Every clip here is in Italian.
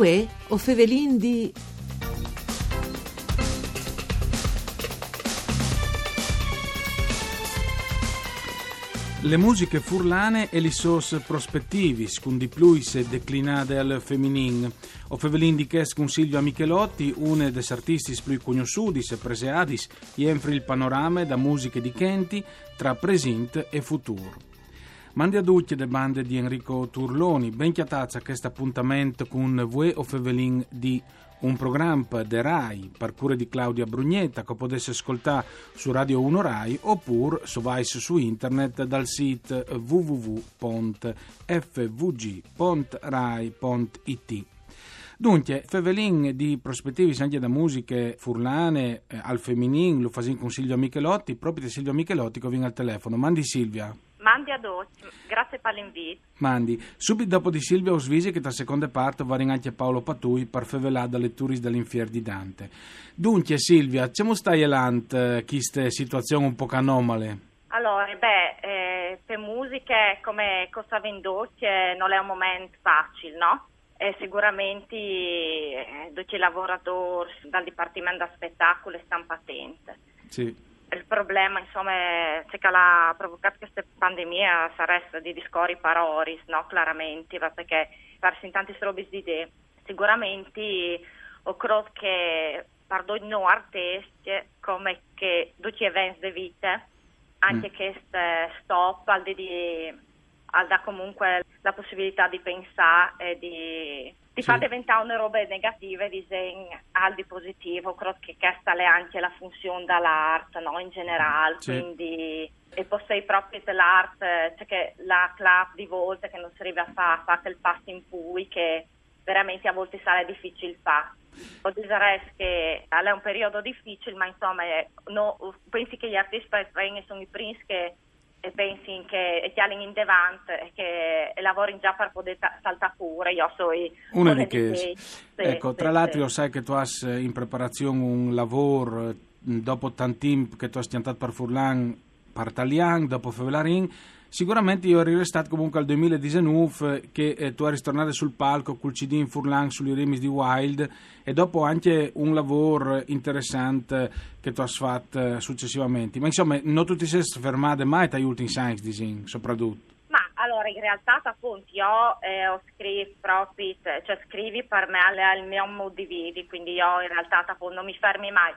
Uè o Fevelin di... Le musiche furlane e li sos prospettivis, con pluis declinate al feminin. O fevelin di ches con Silvia Michelotti, une des artistis più conosciutis e preseadis, jenfri il panorama da musiche di Kenti tra present e futur. Mandi a tutti le bande di Enrico Turloni, ben chiatazza a questo appuntamento con Vue o Fevelin di un programma de RAI per di Claudia Brugnetta che potesse ascoltare su Radio 1 RAI oppure su Vice su internet dal sito www.fvg.rai.it. Dunque, Fevelin di prospettivi anche da musiche furlane eh, al femminile, lo fasin con Silvia Michelotti, proprio di Silvia Michelotti che viene al telefono. Mandi Silvia. Mandi ad oggi, grazie per l'invito. Mandi. Subito dopo di Silvia Osvisi che da seconda parte va anche Paolo Patui per fevelà dalle turis dell'infier di Dante. Dunque Silvia, come stai elant eh, queste situazioni un po' anomale? Allora, beh, eh, per musiche come Costa Vendocchie non è un momento facile, no? E sicuramente eh, tutti i lavoratori dal Dipartimento da Spettacolo stanno patenti. Sì il problema insomma è che ha provocato questa pandemia sarebbe di discorri paroris, no? Chiaramente, perché farsi in tanti strobis di idee. Sicuramente ho credo che per noi artisti come che tutti eventi di vita, anche mm. questo stop al di al da comunque la possibilità di pensare e di ti sì. fa diventare una roba negativa disegno al di positivo, credo che questa è anche la funzione dell'arte no? in generale, sì. quindi e poi proprio dell'arte, cioè che la club di volte che non si arriva a fare, fa quel passo in cui che veramente a volte sarà difficile fare. Ho dire che è un periodo difficile, ma insomma no, pensi che gli artisti sono i primi che e pensi che ti in davanti e che lavori già per poter saltare pure. Io so una di. Sì, ecco, sì, tra l'altro, sì. sai che tu hai in preparazione un lavoro dopo tanti tempo che tu hai stiantato per Furlan, per Italian, dopo Fevelarin Sicuramente io ero restato comunque al 2019 che eh, tu eri tornato sul palco col CD in Furlan sugli remis di Wild e dopo anche un lavoro interessante che tu hai fatto eh, successivamente. Ma insomma, non tutti si fermate mai tra gli ultimi science design, soprattutto. Ma allora, in realtà, appunto, io eh, ho scritto proprio, cioè scrivi per me al mio modo di vivere, quindi io in realtà appunto, non mi fermi mai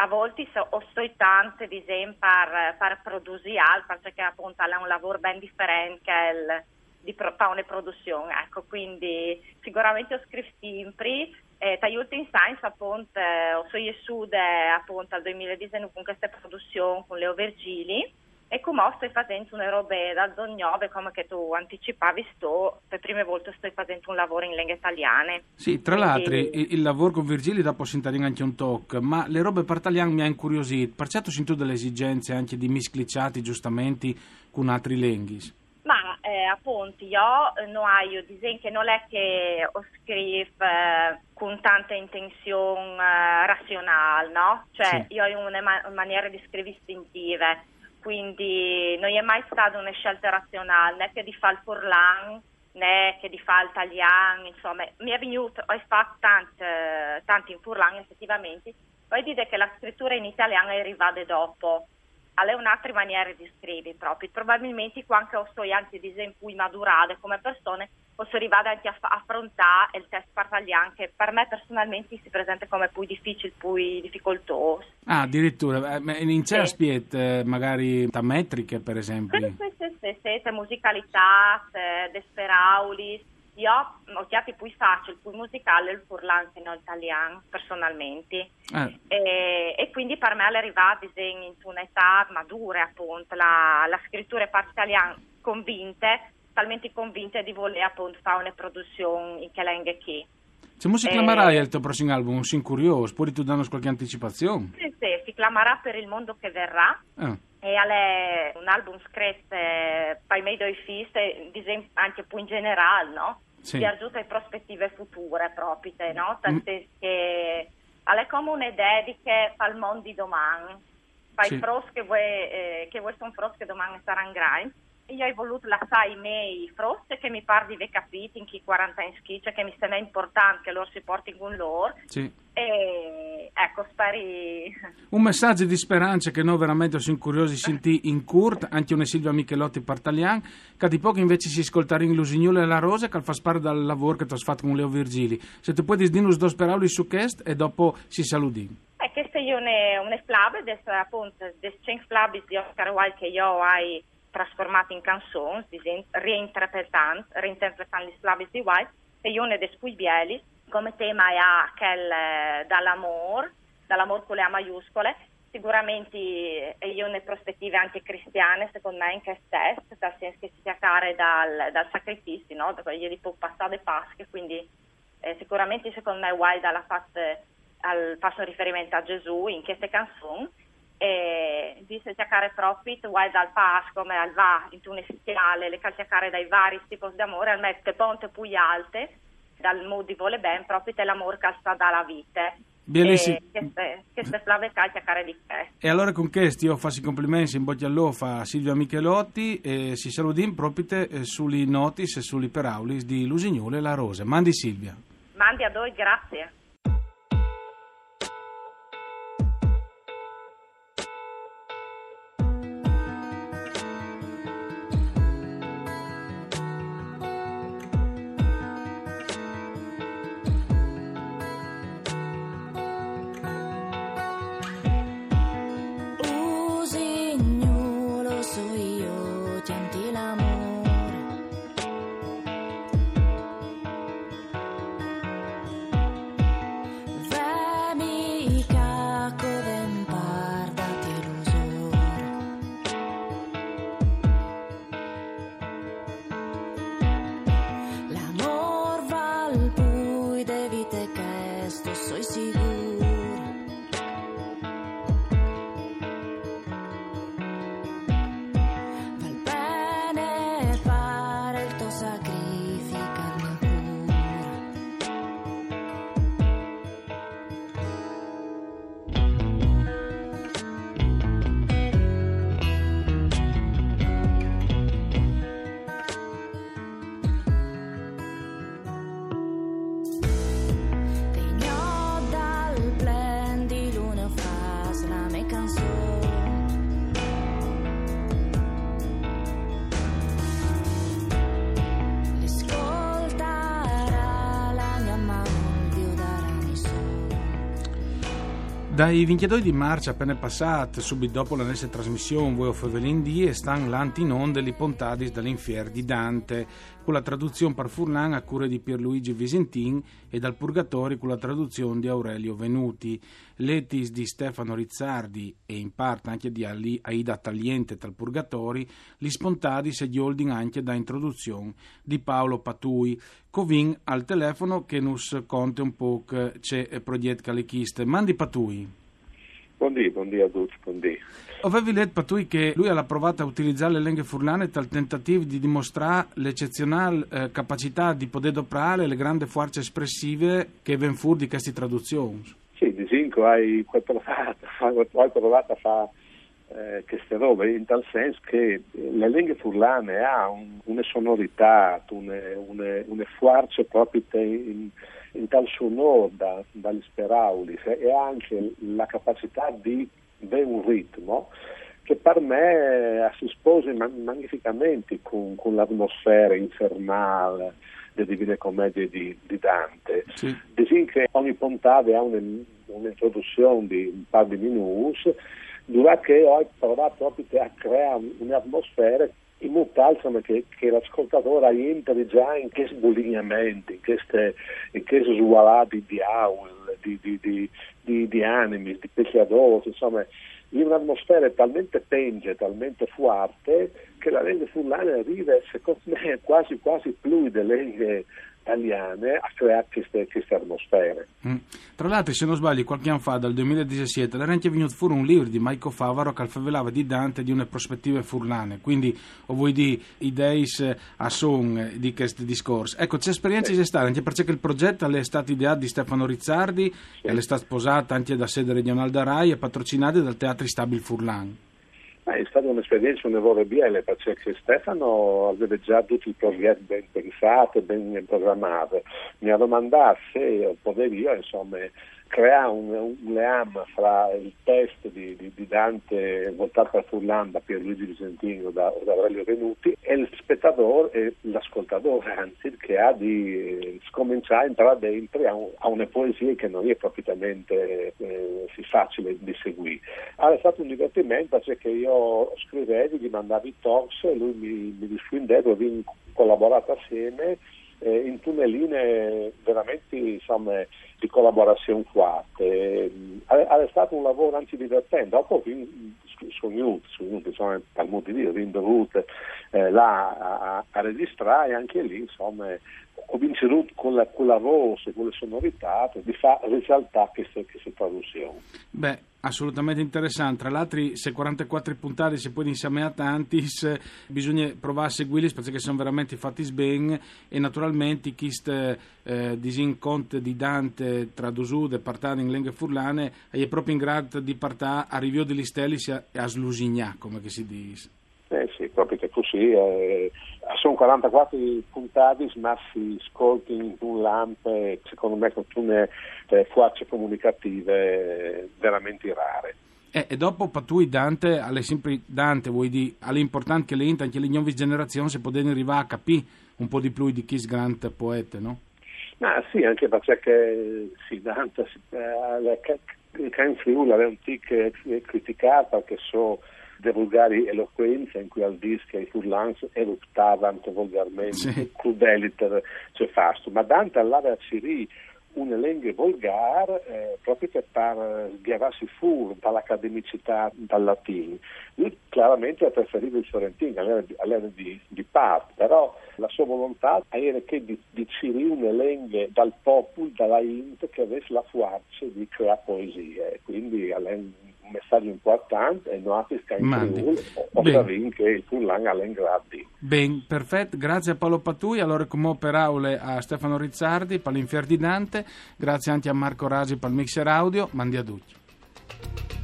a volte ho tante di esempio per, per produrre perché appunto è un lavoro ben differente che il, di fare produzione, ecco, quindi sicuramente ho scritto sempre eh, gli ultimi science appunto ho sono appunto al 2019 con questa produzione con Leo Vergili e come stai facendo una roba da zognove, come che tu anticipavi, sto, per prime volte sto facendo un lavoro in lingue italiane. Sì, tra Quindi... l'altro il, il, lavoro con Virgili dopo sentire anche un talk, ma le robe per italiano mi ha incuriosito, perciò sento delle esigenze anche di misclicciati giustamente con altri linguis. Ma eh, appunto io non ho disegno che non è che ho scritto eh, con tanta intenzione eh, razionale, no? Cioè sì. io ho una ma- maniera di scrivere istintive quindi non è mai stata una scelta razionale né che di fare il Furlan né che di fare il Taglian, insomma, mi è venuto, ho fatto tanti, tanti in Furlan effettivamente, poi dire che la scrittura in italiano è arrivata dopo, è un'altra maniera di scrivere proprio, probabilmente quando sono anche di esempio madurate come persone posso arrivare anche a affrontare il test partaglian che per me personalmente si presenta come più difficile, più difficoltoso. Ah, addirittura, eh, in c'è sì. aspetto magari da metriche per esempio? Sì, sì, sì, sì, sì musicalità, desperaulis, io ho chiamato più facile, più musicale il furlan che non italiano personalmente eh. e, e, quindi per me è arrivato in un'età madura appunto, la, la scrittura parte italiana convinte talmente convinta di voler appunto fare una produzione in Kelenghe che se si chiamerà eh, il tuo prossimo album? Sono curioso, puoi tu darci qualche anticipazione? Sì, sì, si chiamerà Per il mondo che verrà ah. e è un album scritto eh, per miei due figli, anche più in generale, no? Sì. Di aiuto alle prospettive future proprio, no? Tanto mm. che è come una dedica al mondo di domani, per sì. pros che vuoi, eh, che vuoi sono pros che domani saranno grandi io ho voluto lasciare i miei frosti che mi pare di aver capito in chi 40 in schiccia che mi sembra importante che loro si portino con loro Sì. e ecco speri Un messaggio di speranza che noi veramente siamo curiosi di sentire in Kurt, anche una Silvia Michelotti Partalian, che di poco invece si ascoltare in Lusignolo e la Rosa, che fa sparo dal lavoro che tu hai fatto con Leo Virgili. Se tu puoi dire dos parole su questo e dopo si saluti. queste io ne, une flabbe des, appunto des 5 flabis di Oscar Wilde che io ho trasformato in canzoni reinterpretando le flabis di Wilde e io ne des bieli come tema ha quel dall'amore dall'amore con le A maiuscole sicuramente io ne prospettive anche cristiane secondo me in che stesso nel senso che si chiacchiare dal, dal sacrificio no? da quelli di passare Pasche quindi eh, sicuramente secondo me Wilde ha fatto al, faccio riferimento a Gesù in queste canzoni e dice cercare profit vuoi dal Pasco come al va in un estiale le calciacare dai vari tipi di amore al mette ponte più alte dal modo di vole ben profit è l'amore che sta dalla vita Bellissimo. e queste, flave calciacare di questo E allora con questo io faccio i complimenti in bocca all'ofa a Silvia Michelotti e si salutin proprio eh, sugli notis e sugli peraulis di Lusignolo e la Rosa. Mandi Silvia. mandi a voi grazie Dai 22 di marzo appena passato, subito dopo la nostra trasmissione Voi of Evelyn D e stan l'anti in onda li pontadis dall'infier di Dante, con la traduzione par Furlan a cura di Pierluigi Visentin e dal Purgatori con la traduzione di Aurelio Venuti, letis di Stefano Rizzardi e in parte anche di Ali- Aida Tagliente dal Purgatori, li spontadis e gli holding anche da introduzione di Paolo Patui, covin al telefono che nus conte un po' che c'è progetto calichiste. Mandi Patui. Buondì, buondì a tutti, buondì. Avevi letto Patui che lui ha provato a utilizzare le lingue furlane tal tentativo di dimostrare l'eccezionale eh, capacità di poter doprare le grandi forze espressive che ven fur di queste traduzioni. Sì, di Zinco hai hai provato, hai provato a fare eh, queste robe, in tal senso che le lingue furlane ha un- una sonorità, una forza proprio in, in tal sonoro da, dagli speraulis e e anche la capacità di avere un ritmo che per me eh, si sposa magnificamente con, con l'atmosfera infernale delle Divine Commedie di, di Dante. Sì. Disin che ogni puntata ha un- un'introduzione di un par di minuti, dove che ho provato proprio a creare un'atmosfera in modo tale che, che l'ascoltatore entri già in questi bulignamenti, in queste, in queste svalate di aul, di, di, di, di, di animi, di peccatori, insomma, in un'atmosfera talmente penge, talmente forte, che la lingua fulana arriva, secondo me, quasi quasi più delle lingue italiane a creare queste, atmosfere. Mm. Tra l'altro, se non sbaglio, qualche anno fa, dal 2017, era anche venuto fuori un libro di Maico Favaro che alfavelava di Dante di una prospettiva furlane. Quindi, o vuoi dire, idee a son di questi discorsi. Ecco, c'è esperienza c'è stata, anche perché il progetto è stato ideato di Stefano Rizzardi, e è stata sposata anche da sede regionale da Rai e patrocinata dal Teatro Stabil Furlan. È stata un'esperienza, un errore biele, perché Stefano aveva già tutti i progetti ben pensati, ben programmati. Mi ha domandato se potevo io, insomma, crea un, un leam fra il test di, di, di Dante voltato per Furlan da Pierluigi Vicentino da, da Aurelio Venuti e il spettatore e l'ascoltatore anzi che ha di scominciare a entrare dentro a, un, a, una poesia che non è propriamente eh, facile di seguire. Allora, è stato un divertimento perché io scrivevo, gli mandavo i talks e lui mi, mi rispondevo, abbiamo collaborato assieme eh, in tunneline veramente insomma, di collaborazione forte. È stato un lavoro anche divertente, dopo sono venuti, sono insomma, per molti di rinvenuti eh, là a, a, registrare e anche lì insomma vinto con la, con la voce, con le sonorità, di far risaltare questa, questa traduzione. Beh, assolutamente interessante. Tra l'altro, se 44 puntate si può insieme a tanti, bisogna provare a seguirli perché sono veramente fatti bene e naturalmente chi eh, disinconto di Dante traduciuto e partare in lingue furlane è proprio in grado di partare a rivio degli steli e a slusigna, come si dice. Eh sì, proprio che così. Eh, 44 puntate, ma si ascolti in un lamp, secondo me con alcune eh, forze comunicative veramente rare. Eh, e dopo tu Dante, alle sempre Dante, vuoi dire, all'importante che le anche le nuove generazioni si possono arrivare a capire un po' di più di chi grande poeta, no? Ma sì, anche perché sì, Dante, eh, in Friuli aveva un tic criticato perché so de volgari eloquenza in cui al disco i furlans eruptavano volgarmente, sì. crudeliter, cioè fasto. Ma Dante all'aveva Ciri una lingua volgare eh, proprio per far sghiararsi fuori dall'accademicità dal latino. Lui chiaramente ha preferito il fiorentino all'era di, di parte, però la sua volontà era che di, di Ciri una lingua dal popolo, dalla int, che avesse la forza di creare poesie. Quindi un messaggio importante e noi che in Friuli osserviamo che il Furlan ha l'ingradi. Ben, perfetto, grazie a Paolo Patui, allora come per aule a Stefano Rizzardi, per l'infier di Dante, grazie anche a Marco Rasi per il mixer audio, mandi a tutti.